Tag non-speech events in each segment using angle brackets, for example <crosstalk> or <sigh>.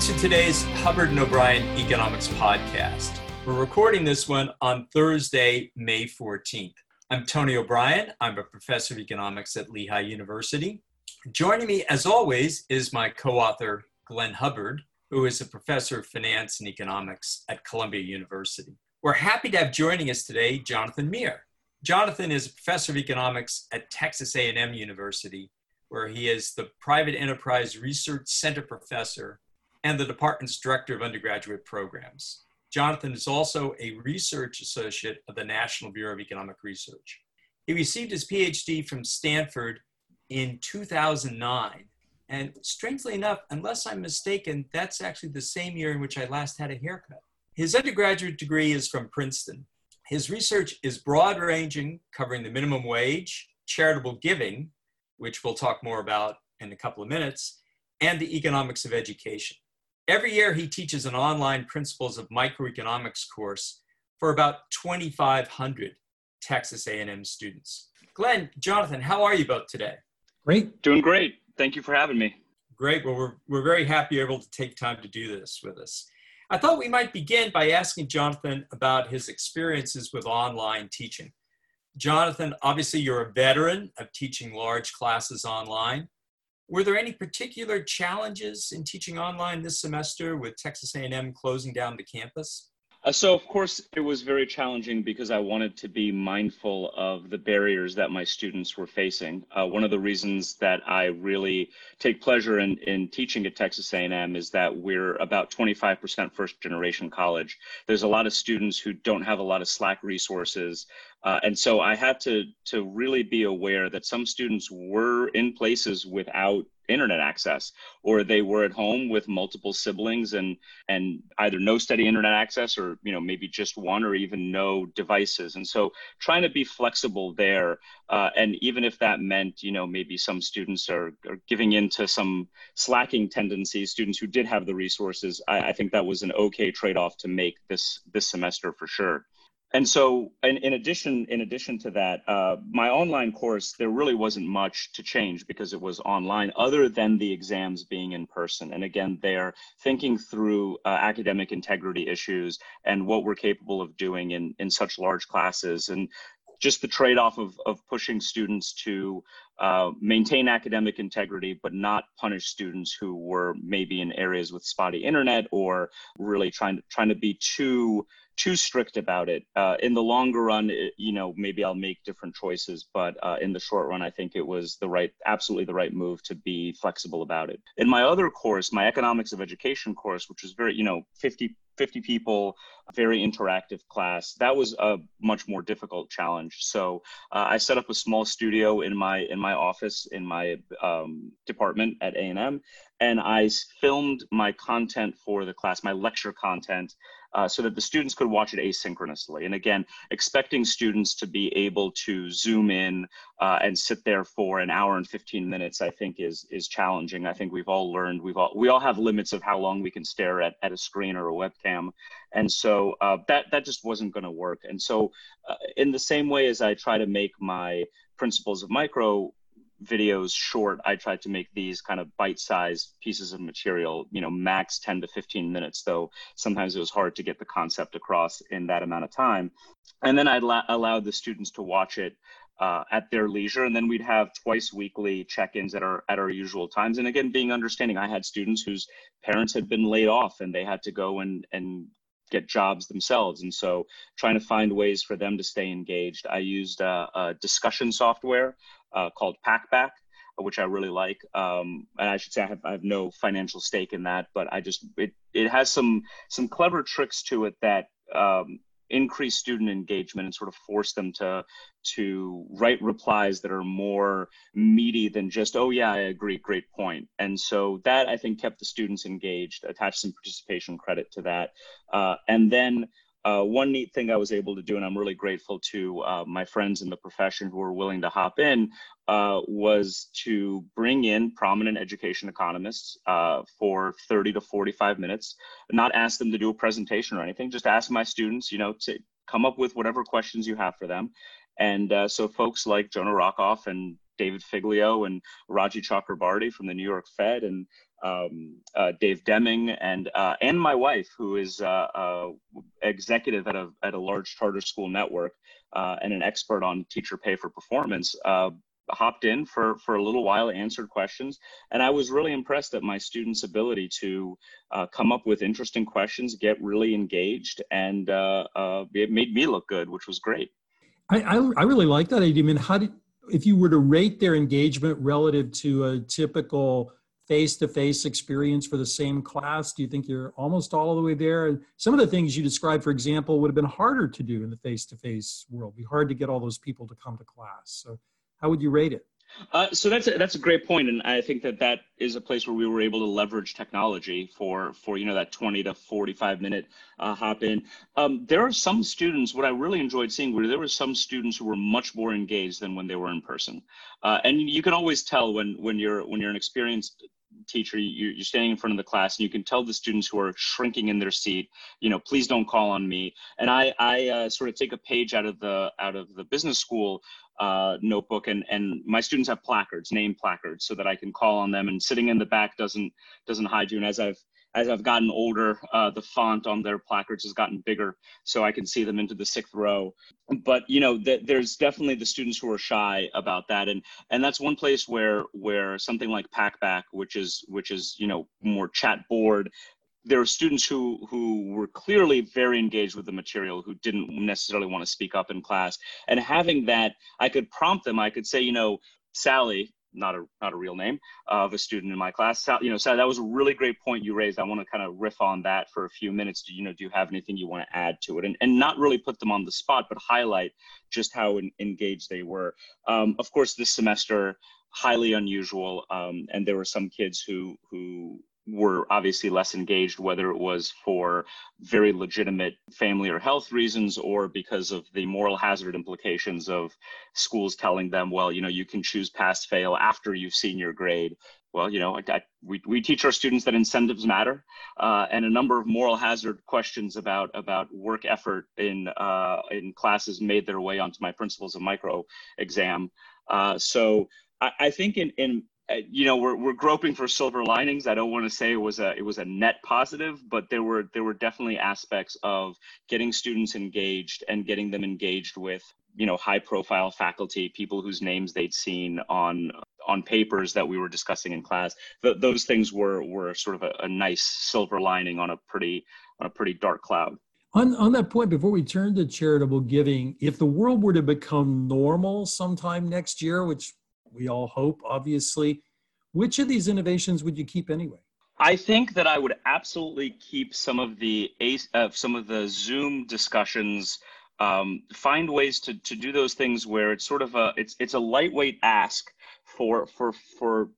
to today's Hubbard and O'Brien Economics Podcast. We're recording this one on Thursday, May 14th. I'm Tony O'Brien. I'm a professor of economics at Lehigh University. Joining me, as always, is my co author, Glenn Hubbard, who is a professor of finance and economics at Columbia University. We're happy to have joining us today Jonathan Meer. Jonathan is a professor of economics at Texas A&M University, where he is the Private Enterprise Research Center professor and the department's director of undergraduate programs. Jonathan is also a research associate of the National Bureau of Economic Research. He received his PhD from Stanford in 2009. And strangely enough, unless I'm mistaken, that's actually the same year in which I last had a haircut. His undergraduate degree is from Princeton. His research is broad ranging, covering the minimum wage, charitable giving, which we'll talk more about in a couple of minutes, and the economics of education. Every year, he teaches an online Principles of Microeconomics course for about 2,500 Texas A&M students. Glenn, Jonathan, how are you both today? Great. Doing great. Thank you for having me. Great. Well, we're, we're very happy you're able to take time to do this with us. I thought we might begin by asking Jonathan about his experiences with online teaching. Jonathan, obviously you're a veteran of teaching large classes online. Were there any particular challenges in teaching online this semester with Texas A&M closing down the campus? Uh, so, of course, it was very challenging because I wanted to be mindful of the barriers that my students were facing. Uh, one of the reasons that I really take pleasure in, in teaching at Texas A&M is that we're about 25% first generation college. There's a lot of students who don't have a lot of Slack resources. Uh, and so I had to, to really be aware that some students were in places without internet access or they were at home with multiple siblings and and either no steady internet access or you know maybe just one or even no devices. And so trying to be flexible there uh, and even if that meant you know maybe some students are, are giving into some slacking tendencies students who did have the resources I, I think that was an okay trade-off to make this this semester for sure and so in, in, addition in addition to that uh, my online course there really wasn't much to change because it was online other than the exams being in person. And again they're thinking through uh, academic integrity issues and what we're capable of doing in in such large classes. And just the trade-off of, of pushing students to uh, maintain academic integrity but not punish students who were maybe in areas with spotty internet or really trying to trying to be too too strict about it. Uh, in the longer run, it, you know, maybe I'll make different choices, but uh, in the short run, I think it was the right, absolutely the right move to be flexible about it. In my other course, my economics of education course, which was very, you know, 50 50 people, very interactive class. That was a much more difficult challenge. So uh, I set up a small studio in my in my office in my um, department at A and M, and I filmed my content for the class, my lecture content, uh, so that the students could watch it asynchronously. And again, expecting students to be able to zoom in uh, and sit there for an hour and 15 minutes, I think is is challenging. I think we've all learned we've all we all have limits of how long we can stare at, at a screen or a webcam, and so uh, that that just wasn't going to work. And so, uh, in the same way as I try to make my principles of micro videos short i tried to make these kind of bite-sized pieces of material you know max 10 to 15 minutes though sometimes it was hard to get the concept across in that amount of time and then i la- allowed the students to watch it uh, at their leisure and then we'd have twice weekly check-ins at our at our usual times and again being understanding i had students whose parents had been laid off and they had to go and and get jobs themselves. And so trying to find ways for them to stay engaged. I used a, a discussion software uh, called Packback, which I really like. Um, and I should say I have, I have no financial stake in that, but I just, it, it has some, some clever tricks to it that um, increase student engagement and sort of force them to to write replies that are more meaty than just oh yeah i agree great point and so that i think kept the students engaged attached some participation credit to that uh, and then uh, one neat thing I was able to do, and I'm really grateful to uh, my friends in the profession who were willing to hop in, uh, was to bring in prominent education economists uh, for 30 to 45 minutes, not ask them to do a presentation or anything, just ask my students, you know, to come up with whatever questions you have for them. And uh, so folks like Jonah Rockoff and David Figlio and Raji Chakrabarti from the New York Fed and um, uh, Dave Deming and uh, and my wife, who is uh, uh executive at a at a large charter school network uh, and an expert on teacher pay for performance, uh, hopped in for for a little while, answered questions, and I was really impressed at my students' ability to come up with interesting questions, get really engaged, and it made me look good, which was great. I, I, I really like that idea. I mean, how did if you were to rate their engagement relative to a typical face-to-face experience for the same class? Do you think you're almost all the way there? And Some of the things you described, for example, would have been harder to do in the face-to-face world. It'd be hard to get all those people to come to class. So, how would you rate it? Uh, so that's a, that's a great point, and I think that that is a place where we were able to leverage technology for for you know that 20 to 45 minute uh, hop in. Um, there are some students. What I really enjoyed seeing were there were some students who were much more engaged than when they were in person, uh, and you can always tell when when you're when you're an experienced teacher you, are standing in front of the class and you can tell the students who are shrinking in their seat you know please don't call on me. And i i uh, sort of take a page out of the out of the business school uh, notebook and and my students have placards name placards so that i can call on them and sitting in the back doesn't doesn't hide you. And as i've as I've gotten older, uh, the font on their placards has gotten bigger, so I can see them into the sixth row. But you know, th- there's definitely the students who are shy about that, and and that's one place where where something like Packback, which is which is you know more chat board. There are students who who were clearly very engaged with the material who didn't necessarily want to speak up in class, and having that, I could prompt them. I could say, you know, Sally, not a not a real name of a student in my class. So, you know, so that was a really great point you raised. I want to kind of riff on that for a few minutes. Do you know? Do you have anything you want to add to it? And and not really put them on the spot, but highlight just how in, engaged they were. Um, of course, this semester highly unusual, um, and there were some kids who who were obviously less engaged, whether it was for very legitimate family or health reasons or because of the moral hazard implications of schools telling them, well, you know, you can choose pass fail after you've seen your grade. Well, you know, I, I, we, we teach our students that incentives matter, uh, and a number of moral hazard questions about about work effort in uh, in classes made their way onto my principles of micro exam. Uh, so I, I think in in Uh, you know we're, we're groping for silver linings. I don't want to say it was a it was a net positive but there were there were definitely aspects of getting students engaged and getting them engaged with you know high profile faculty people whose names they'd seen on on papers that we were discussing in class. Th- those things were were sort of a, a nice silver lining on a pretty on a pretty dark cloud. On, on that point, before we turn to charitable giving, if the world were to become normal sometime next year, which we all hope, obviously. Which of these innovations would you keep anyway? I think that I would absolutely keep some of the uh, some of the Zoom discussions. Um, find ways to to do those things where it's sort of a it's it's a lightweight ask for for for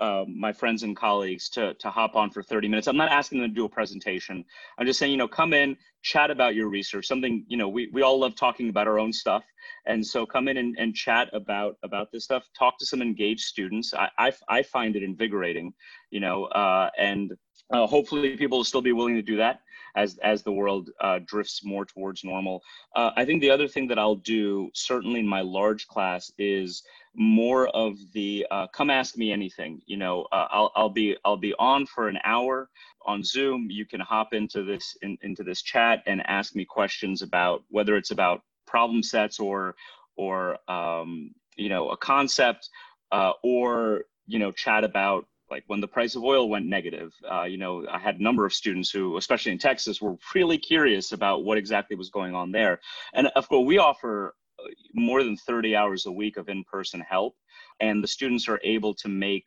uh, my friends and colleagues to to hop on for 30 minutes. I'm not asking them to do a presentation. I'm just saying, you know, come in, chat about your research. Something, you know, we we all love talking about our own stuff, and so come in and, and chat about about this stuff. Talk to some engaged students. I I, I find it invigorating, you know, uh, and uh, hopefully people will still be willing to do that as as the world uh, drifts more towards normal. Uh, I think the other thing that I'll do, certainly in my large class, is more of the uh, come ask me anything. You know, uh, I'll I'll be I'll be on for an hour on Zoom. You can hop into this in, into this chat and ask me questions about whether it's about problem sets or or um, you know a concept uh, or you know chat about like when the price of oil went negative uh, you know i had a number of students who especially in texas were really curious about what exactly was going on there and of course we offer more than 30 hours a week of in-person help. And the students are able to make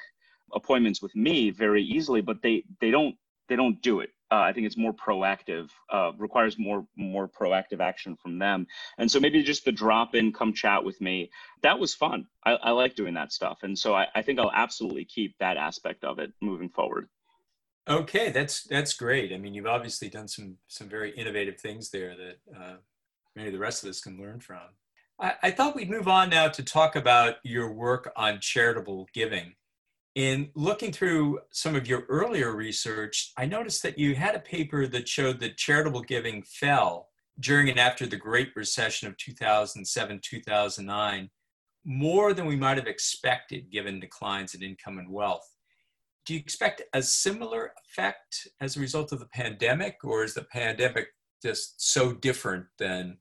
appointments with me very easily but they they don't they don't do it. Uh, i think it's more proactive uh, requires more more proactive action from them. And so maybe just the drop in come chat with me. That was fun. I, I like doing that stuff. And so I, I think i'll absolutely keep that aspect of it moving forward. Okay that's that's great. I mean you've obviously done some some very innovative things there that uh, maybe the rest of us can learn from I, I thought we'd move on now to talk about your work on charitable giving. In looking through some of your earlier research, I noticed that you had a paper that showed that charitable giving fell during and after the Great Recession of 2007 2009. more than we might have expected given declines in income and wealth. Do you expect a similar effect as a result of the pandemic, or is the pandemic just so different than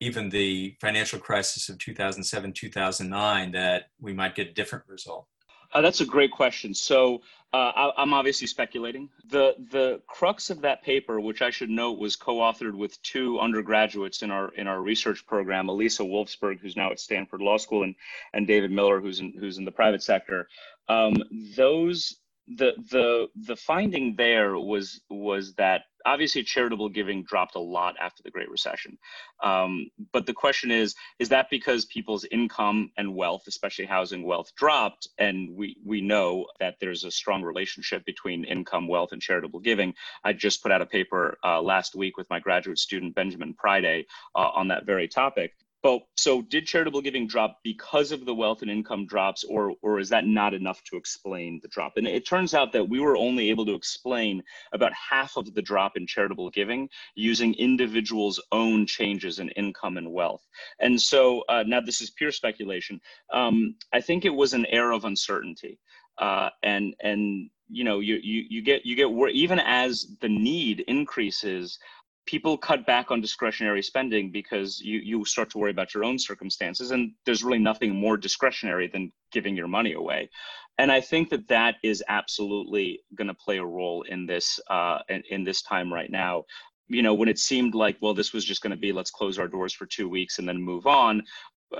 even the financial crisis of 2007 2009 that we might get a different result? Uh, that's a great question. So uh, I, am obviously speculating. The the crux of that paper, which I should note, was co-authored with two undergraduates in our in our research program, Elisa Wulfsberg, who's now at Stanford Law School, and and David Miller, who's in who's in the private sector. Um, those the the the finding there was was that obviously charitable giving dropped a lot after the Great Recession, um, but the question is is that because people's income and wealth, especially housing wealth, dropped, and we we know that there's a strong relationship between income, wealth, and charitable giving. I just put out a paper uh, last week with my graduate student Benjamin Priday uh, on that very topic. But so did charitable giving drop because of the wealth and income drops, or or is that not enough to explain the drop? And it turns out that we were only able to explain about half of the drop in charitable giving using individuals' own changes in income and wealth. And so uh, now this is pure speculation. Um, I think it was an air of uncertainty, uh, and and you know you you you get you get even as the need increases people cut back on discretionary spending because you you start to worry about your own circumstances and there's really nothing more discretionary than giving your money away. And i think that that is absolutely going to play a role in this uh, in, in this time right now. You know when it seemed like well this was just going to be let's close our doors for two weeks and then move on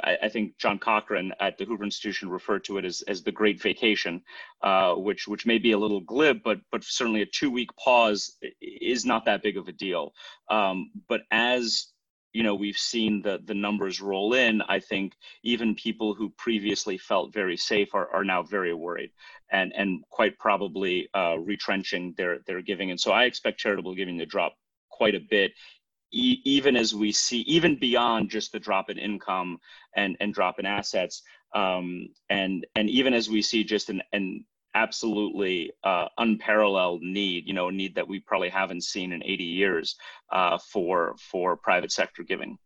I, I, think John Cochrane at the Hoover Institution referred to it as, as the Great Vacation, uh, which which may be a little glib, but but certainly a two week pause is not that big of a deal. Um, but as you know we've seen the the numbers roll in i think even people who previously felt very safe are, are now very worried and and quite probably uh, retrenching their their giving and so i expect charitable giving to drop quite a bit even as we see, even beyond just the drop in income and, and drop in assets, um, and and even as we see just an, an absolutely uh, unparalleled need, you know, a need that we probably haven't seen in 80 years uh, for for private sector giving.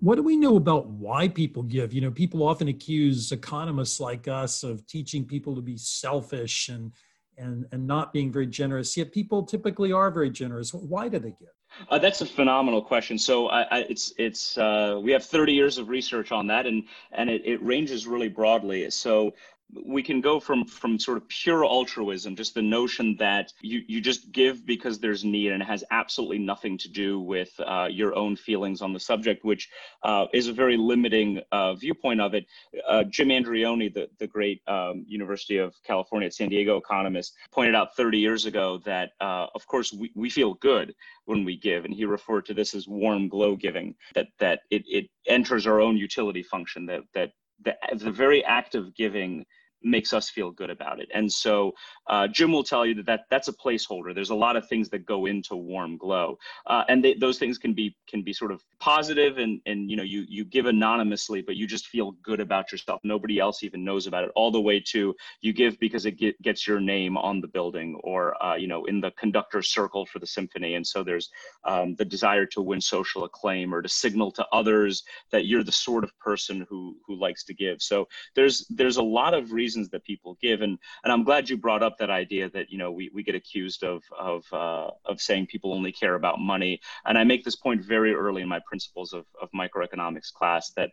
What do we know about why people give? You know, people often accuse economists like us of teaching people to be selfish and and and not being very generous. Yet people typically are very generous. Why do they give? Uh, that's a phenomenal question. So I, I, it's it's uh, we have 30 years of research on that, and and it, it ranges really broadly. So we can go from from sort of pure altruism just the notion that you you just give because there's need and it has absolutely nothing to do with uh, your own feelings on the subject which uh, is a very limiting uh, viewpoint of it. Uh, jim andreoni the, the great um, university of california at san diego economist pointed out 30 years ago that uh, of course we, we feel good when we give and he referred to this as warm glow giving that that it, it enters our own utility function that that the, the very act of giving makes us feel good about it. And so uh, Jim will tell you that, that that's a placeholder. There's a lot of things that go into warm glow, uh, and they, those things can be can be sort of positive and and you know you you give anonymously, but you just feel good about yourself. Nobody else even knows about it. All the way to you give because it get, gets your name on the building or uh, you know in the conductor's circle for the symphony. And so there's um, the desire to win social acclaim or to signal to others that you're the sort of person who who likes to give. So there's there's a lot of reasons reasons that people give. And and I'm glad you brought up that idea that you know we, we get accused of of uh, of saying people only care about money. And I make this point very early in my principles of, of microeconomics class that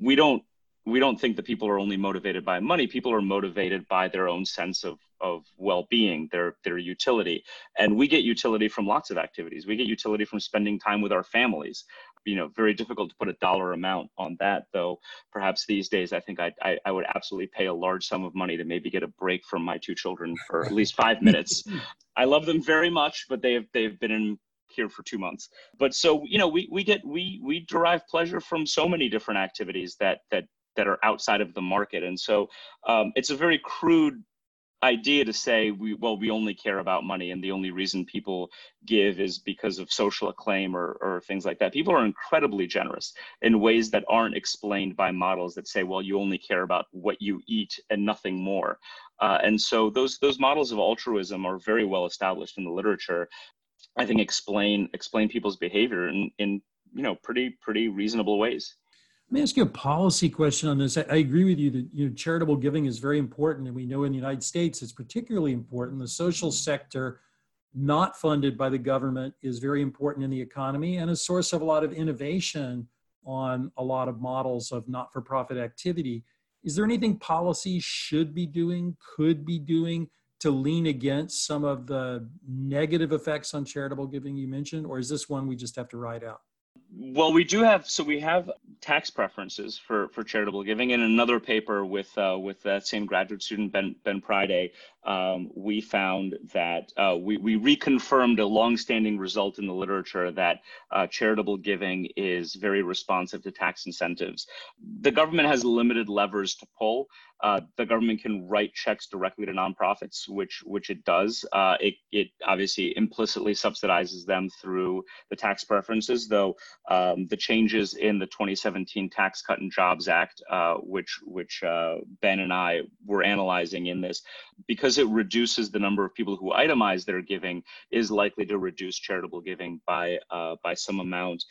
we don't we don't think that people are only motivated by money. People are motivated by their own sense of, of well-being, their their utility. And we get utility from lots of activities. We get utility from spending time with our families you know very difficult to put a dollar amount on that though. Perhaps these days i think I, I, I would absolutely pay a large sum of money to maybe get a break from my two children for at least five minutes. <laughs> I love them very much but they've they've been in here for two months. But so you know we we get we we derive pleasure from so many different activities that that that are outside of the market. And so um, it's a very crude idea to say we well we only care about money and the only reason people give is because of social acclaim or, or things like that. People are incredibly generous in ways that aren't explained by models that say well you only care about what you eat and nothing more. Uh, and so those those models of altruism are very well established in the literature i think explain explain people's behavior in in you know pretty pretty reasonable ways Let me ask you a policy question on this. I, I agree with you that you know, charitable giving is very important, and we know in the United States it's particularly important. The social sector, not funded by the government, is very important in the economy and a source of a lot of innovation on a lot of models of not-for-profit activity. Is there anything policy should be doing, could be doing to lean against some of the negative effects on charitable giving you mentioned, or is this one we just have to ride out? Well, we do have so we have tax preferences for for charitable giving. In another paper with uh, with that same graduate student Ben Ben Priday, um, we found that uh, we we reconfirmed a longstanding result in the literature that uh, charitable giving is very responsive to tax incentives. The government has limited levers to pull. Uh, the government can write checks directly to nonprofits, which which it does. Uh, it it obviously implicitly subsidizes them through the tax preferences, though um, the changes in the 2017 Tax Cut and Jobs Act, uh, which which uh, Ben and I were analyzing in this, because it reduces the number of people who itemize their giving, is likely to reduce charitable giving by uh, by some amount.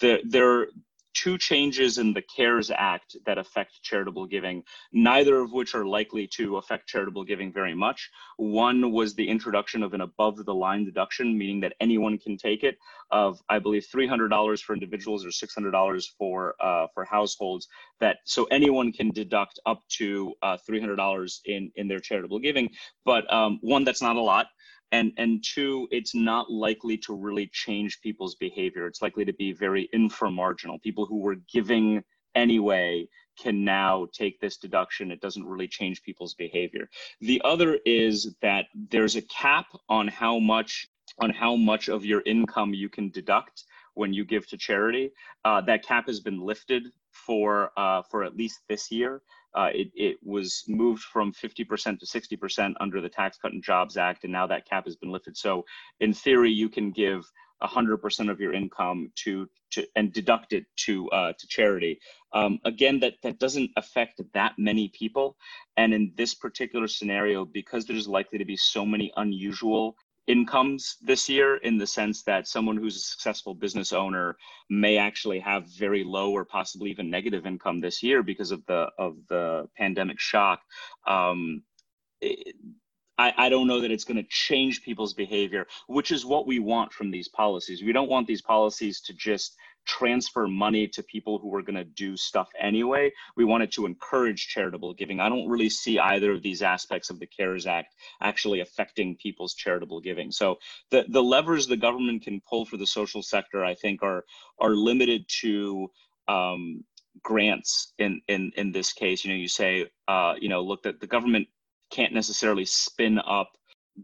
There there two changes in the CARES Act that affect charitable giving, neither of which are likely to affect charitable giving very much. One was the introduction of an above the line deduction, meaning that anyone can take it, of I believe $300 for individuals or $600 for uh, for households. That so anyone can deduct up to uh, $300 in in their charitable giving, but um, one that's not a lot and and two it's not likely to really change people's behavior. It's likely to be very inframarginal. People who were giving anyway can now take this deduction. It doesn't really change people's behavior. The other is that there's a cap on how much on how much of your income you can deduct when you give to charity. Uh, that cap has been lifted for uh, for at least this year uh, it, it was moved from 50% to 60% under the Tax Cut and Jobs Act, and now that cap has been lifted. So, in theory, you can give 100% of your income to, to and deduct it to uh, to charity. Um, again, that that doesn't affect that many people, and in this particular scenario, because there's likely to be so many unusual incomes this year in the sense that someone who's a successful business owner may actually have very low or possibly even negative income this year because of the of the pandemic shock. Um, it, I, I don't know that it's going to change people's behavior, which is what we want from these policies. We don't want these policies to just transfer money to people who are going to do stuff anyway. We wanted to encourage charitable giving. I don't really see either of these aspects of the CARES Act actually affecting people's charitable giving. So the, the levers the government can pull for the social sector, I think, are are limited to um, grants in, in in this case. You know, you say, uh, you know, look, that the government can't necessarily spin up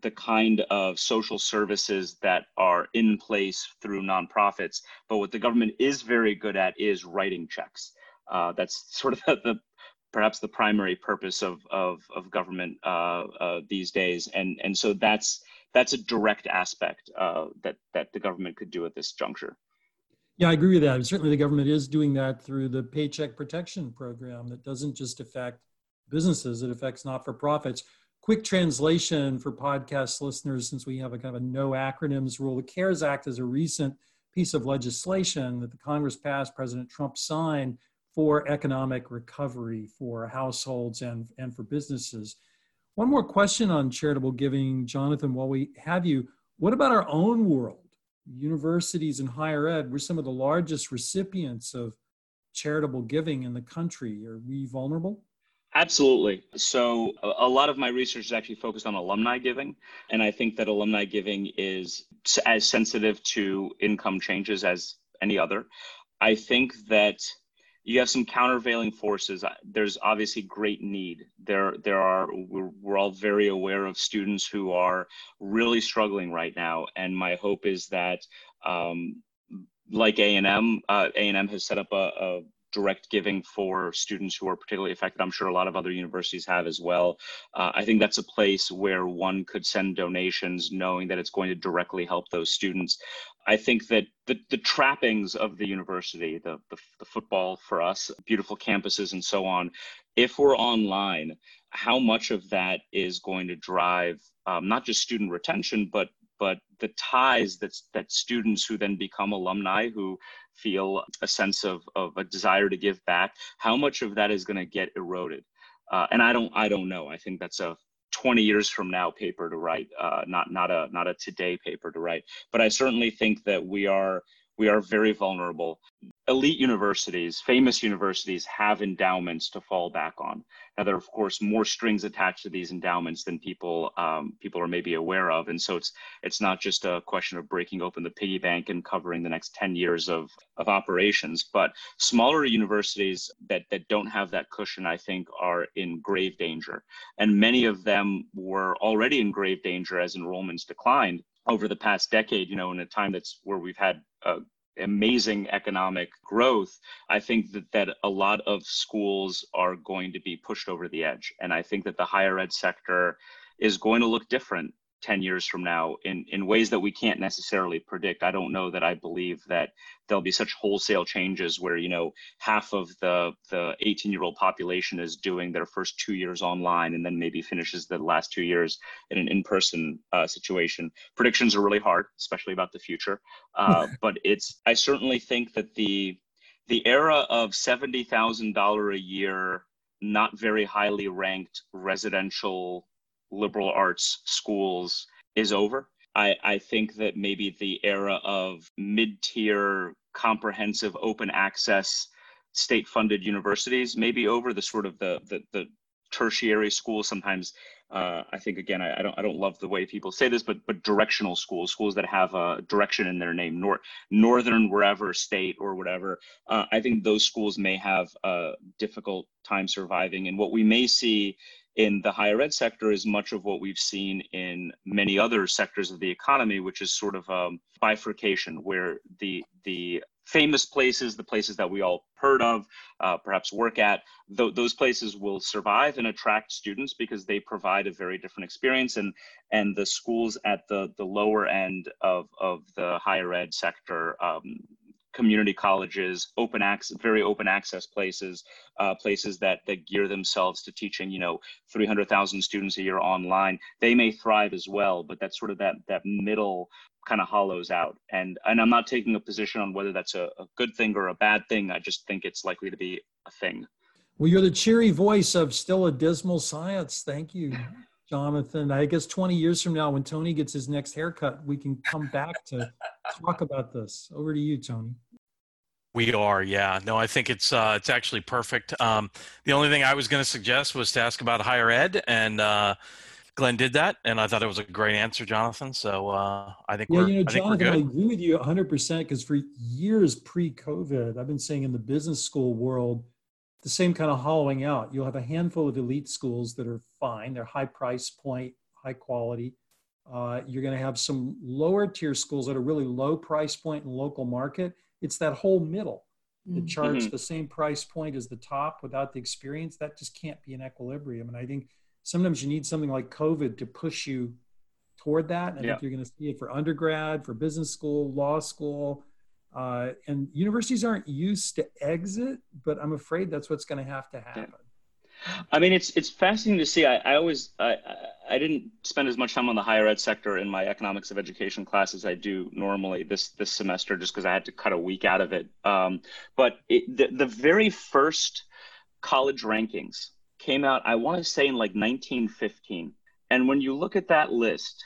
the kind of social services that are in place through nonprofits. But what the government is very good at is writing checks. Uh, that's sort of <laughs> the, the, perhaps the primary purpose of of, of government uh, uh, these days, and and so that's that's a direct aspect uh, that that the government could do at this juncture. Yeah, I agree with that. Certainly, the government is doing that through the Paycheck Protection Program that doesn't just affect businesses; it affects not-for-profits quick translation for podcast listeners, since we have a kind of a no acronyms rule. The CARES Act is a recent piece of legislation that the Congress passed, President Trump signed for economic recovery for households and, and for businesses. One more question on charitable giving, Jonathan, while we have you. What about our own world? Universities and higher ed, we're some of the largest recipients of charitable giving in the country. Are we vulnerable? Absolutely. So, a lot of my research is actually focused on alumni giving. And I think that alumni giving is as sensitive to income changes as any other. I think that you have some countervailing forces. There's obviously great need. There, there are. We're, we're all very aware of students who are really struggling right now, and my hope is that, um, like A and M, uh, A and M has set up a, a direct giving for students who are particularly affected. I'm sure a lot of other universities have as well. Uh, I think that's a place where one could send donations knowing that it's going to directly help those students. I think that the, the trappings of the university, the, the, the football for us, beautiful campuses and so on, if we're online, how much of that is going to drive um, not just student retention, but but the ties that that students who then become alumni who feel a sense of of a desire to give back, how much of that is going to get eroded? Uh, and I don't I don't know. I think that's a 20 years from now paper to write, uh, not not a not a today paper to write. But I certainly think that we are we are very vulnerable. Elite universities, famous universities, have endowments to fall back on. Now, there are of course more strings attached to these endowments than people um, people are maybe aware of, and so it's it's not just a question of breaking open the piggy bank and covering the next 10 years of of operations. But smaller universities that that don't have that cushion, I think, are in grave danger, and many of them were already in grave danger as enrollments declined over the past decade, you know, in a time that's where we've had uh, amazing economic growth, I think that, that a lot of schools are going to be pushed over the edge. And I think that the higher ed sector is going to look different 10 years from now in, in ways that we can't necessarily predict. I don't know that I believe that there'll be such wholesale changes where, you know, half of the, the 18 year old population is doing their first two years online and then maybe finishes the last two years in an in-person uh, situation. Predictions are really hard, especially about the future. <laughs> Uh, but it's, I certainly think that the, the era of $70,000 a year, not very highly ranked residential liberal arts schools is over. I, I think that maybe the era of mid tier, comprehensive, open access, state funded universities may be over. The sort of the, the, the tertiary schools sometimes uh, I think again I, I, don't I don't love the way people say this, but but directional schools, schools that have a direction in their name, nor northern wherever state or whatever. Uh, I think those schools may have a difficult time surviving, and what we may see in the higher ed sector is much of what we've seen in many other sectors of the economy, which is sort of a um, bifurcation where the the famous places, the places that we all heard of, uh, perhaps work at, th- those places will survive and attract students because they provide a very different experience. And and the schools at the the lower end of of the higher ed sector, um, community colleges, open access, very open access places, uh, places that that gear themselves to teaching, you know, 300,000 students a year online. They may thrive as well, but that's sort of that that middle kind of hollows out. And and I'm not taking a position on whether that's a, a good thing or a bad thing. I just think it's likely to be a thing. Well, you're the cheery voice of still a dismal science. Thank you. Jonathan. I guess 20 years from now, when Tony gets his next haircut, we can come back to talk about this. Over to you, Tony. We are, yeah. No, I think it's uh, it's actually perfect. Um, the only thing I was going to suggest was to ask about higher ed, and uh, Glenn did that, and I thought it was a great answer, Jonathan. So uh, I think yeah, we're, you know, I Jonathan, I agree with you 100 percent because for years pre-COVID, I've been saying in the business school world, the same kind of hollowing out. You'll have a handful of elite schools that are fine; they're high price point, high quality. Uh, you're going to have some lower tier schools that are really low price point and local market it's that whole middle that charge mm-hmm. the same price point as the top without the experience. That just can't be an equilibrium. And I think sometimes you need something like COVID to push you toward that. And I yeah. think you're going to see it for undergrad, for business school, law school. Uh, and universities aren't used to exit, but I'm afraid that's what's going to have to happen. Yeah. I mean, it's it's fascinating to see. I, I always I, I didn't spend as much time on the higher ed sector in my economics of education class as I do normally this this semester, just because I had to cut a week out of it. Um, but it, the the very first college rankings came out, I want to say in like 1915, and when you look at that list,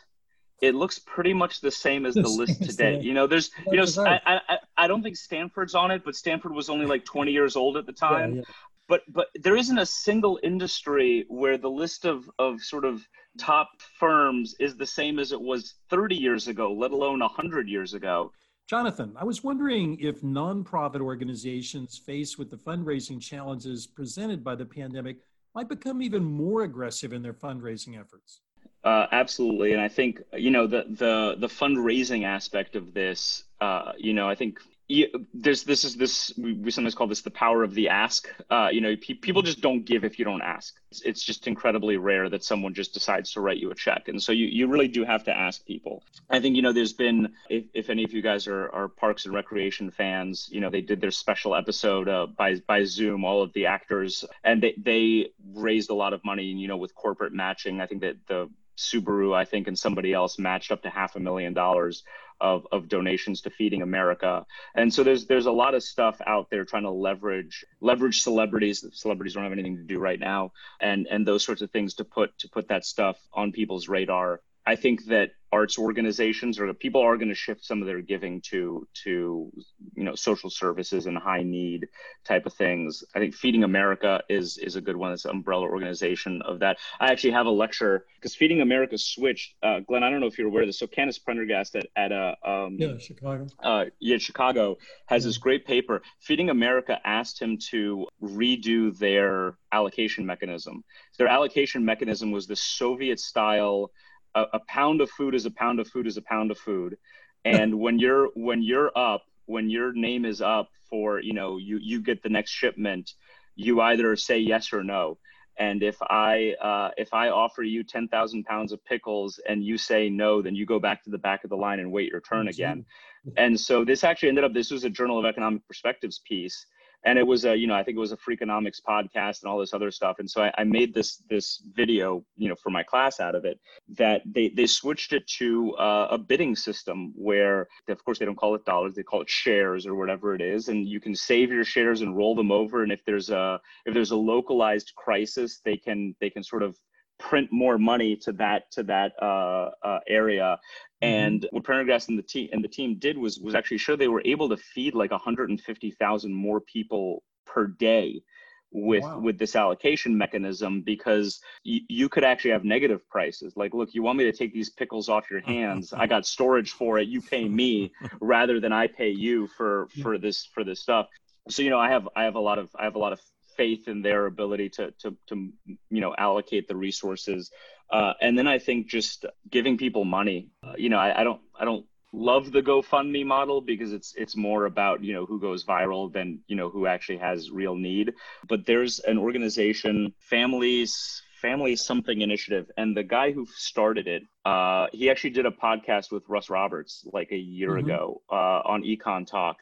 it looks pretty much the same as the <laughs> list today. You know, there's, you know, I, I, I don't think Stanford's on it, but Stanford was only like 20 years old at the time. Yeah, but but there isn't a single industry where the list of of sort of top firms is the same as it was 30 years ago let alone 100 years ago. Jonathan i was wondering if nonprofit organizations faced with the fundraising challenges presented by the pandemic might become even more aggressive in their fundraising efforts. Uh, absolutely and i think you know the the the fundraising aspect of this uh, you know i think you, there's this is this we sometimes call this the power of the ask. Uh, you know, pe- people just don't give if you don't ask. It's, it's, just incredibly rare that someone just decides to write you a check, and so you you really do have to ask people. I think you know there's been if, if any of you guys are, are Parks and Recreation fans, you know they did their special episode uh, by by Zoom, all of the actors, and they they raised a lot of money. You know, with corporate matching, I think that the Subaru, I think, and somebody else matched up to half a million dollars of, of donations to Feeding America. And so there's there's a lot of stuff out there trying to leverage leverage celebrities. Celebrities don't have anything to do right now, and and those sorts of things to put to put that stuff on people's radar I think that arts organizations or people are going to shift some of their giving to to you know social services and high need type of things. I think Feeding America is is a good one. It's an umbrella organization of that. I actually have a lecture because Feeding America switched. Uh, Glenn, I don't know if you're aware of this. So Canice Prendergast at at a uh, um, yeah Chicago uh, yeah Chicago has yeah. this great paper. Feeding America asked him to redo their allocation mechanism. Their allocation mechanism was the Soviet style a, a pound of food is a pound of food is a pound of food. And <laughs> when you're when you're up when your name is up for you know you you get the next shipment you either say yes or no. And if i uh, if i offer you 10000 pounds of pickles and you say no then you go back to the back of the line and wait your turn again. and so this actually ended up this was a journal of economic perspectives piece and it was a you know i think it was a freakonomics podcast and all this other stuff. And so I, I, made this this video you know for my class out of it that they they switched it to uh, a bidding system where of course they don't call it dollars they call it shares or whatever it is. And you can save your shares and roll them over. And if there's a if there's a localized crisis they can they can sort of print more money to that to that uh, uh, area. Mm-hmm. And what Prendergast and the team and the team did was was actually show they were able to feed like 150,000 more people per day with wow. with this allocation mechanism because y- you could actually have negative prices like look you want me to take these pickles off your hands i got storage for it you pay me <laughs> rather than i pay you for for this for this stuff so you know i have i have a lot of i have a lot of faith in their ability to to to you know allocate the resources. Uh, and then i think just giving people money. Uh, you know I, I don't i don't love the gofundme model because it's it's more about you know who goes viral than you know who actually has real need. But there's an organization families family something initiative. And the guy who started it uh, he actually did a podcast with russ roberts like a year mm-hmm. ago uh, on econ talk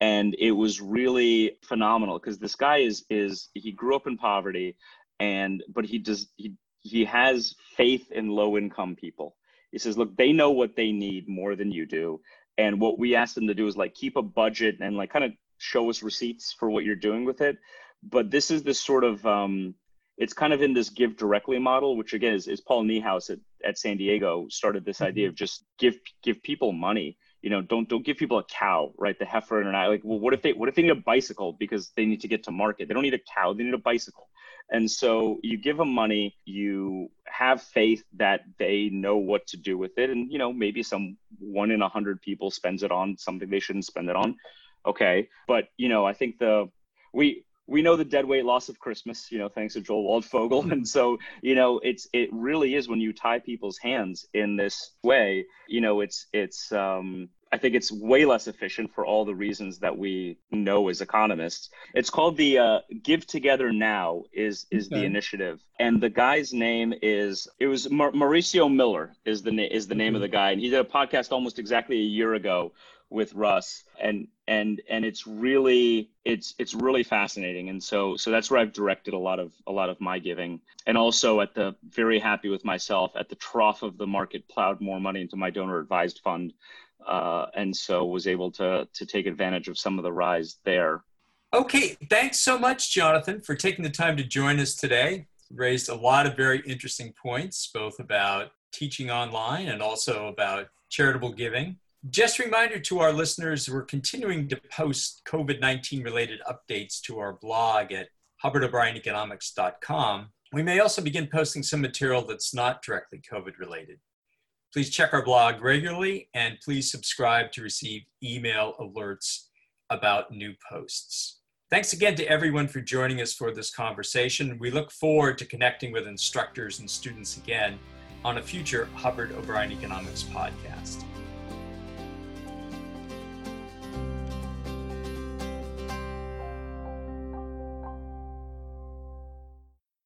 and it was really phenomenal because this guy is is he grew up in poverty and but he does he he has faith in low income people. He says look they know what they need more than you do and what we asked them to do is like keep a budget and like kind of show us receipts for what you're doing with it. But this is this sort of um it's kind of in this give directly model which again is, is paul niehaus at, at san diego started this mm-hmm. idea of just give give people money you know don't don't give people a cow right? The heifer and I like well what if they what if they need a bicycle because they need to get to market? They don't need a cow they need a bicycle. And so you give them money you have faith that they know what to do with it. And you know maybe some one in a hundred people spends it on something they shouldn't spend it on. Okay. But you know i think the we we know the dead weight loss of Christmas, you know, thanks to Joel Waldfogel. And so, you know, it's it really is when you tie people's hands in this way, you know, it's it's um I think it's way less efficient for all the reasons that we know as economists. It's called the uh, Give Together Now is is okay. the initiative, and the guy's name is it was Mauricio Miller is the na- is the name mm-hmm. of the guy, and he did a podcast almost exactly a year ago with Russ and and and it's really it's it's really fascinating and so so that's where I've directed a lot of a lot of my giving and also at the very happy with myself at the trough of the market plowed more money into my donor advised fund uh, and so was able to to take advantage of some of the rise there. Okay, thanks so much, Jonathan, for taking the time to join us today. Raised a lot of very interesting points, both about teaching online and also about charitable giving. Just a reminder to our listeners, we're continuing to post COVID 19 related updates to our blog at hubbardobrieneconomics.com. We may also begin posting some material that's not directly COVID related. Please check our blog regularly and please subscribe to receive email alerts about new posts. Thanks again to everyone for joining us for this conversation. We look forward to connecting with instructors and students again on a future Hubbard O'Brien Economics podcast.